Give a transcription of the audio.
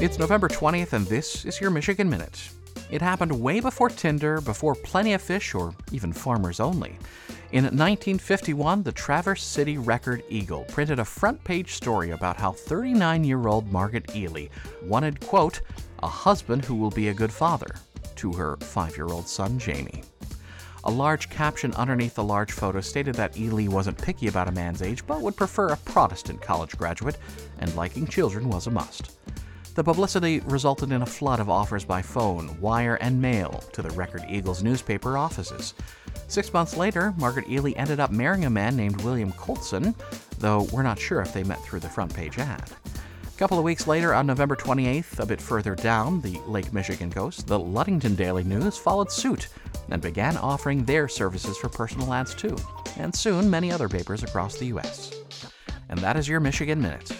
It's November 20th, and this is your Michigan Minute. It happened way before Tinder, before Plenty of Fish, or even Farmers Only. In 1951, the Traverse City Record Eagle printed a front page story about how 39 year old Margaret Ely wanted, quote, a husband who will be a good father to her five year old son, Jamie. A large caption underneath the large photo stated that Ely wasn't picky about a man's age, but would prefer a Protestant college graduate, and liking children was a must. The publicity resulted in a flood of offers by phone, wire, and mail to the Record Eagles newspaper offices. Six months later, Margaret Ely ended up marrying a man named William Colson, though we're not sure if they met through the front page ad. A couple of weeks later, on November 28th, a bit further down the Lake Michigan coast, the Ludington Daily News followed suit and began offering their services for personal ads too, and soon many other papers across the U.S. And that is your Michigan Minute.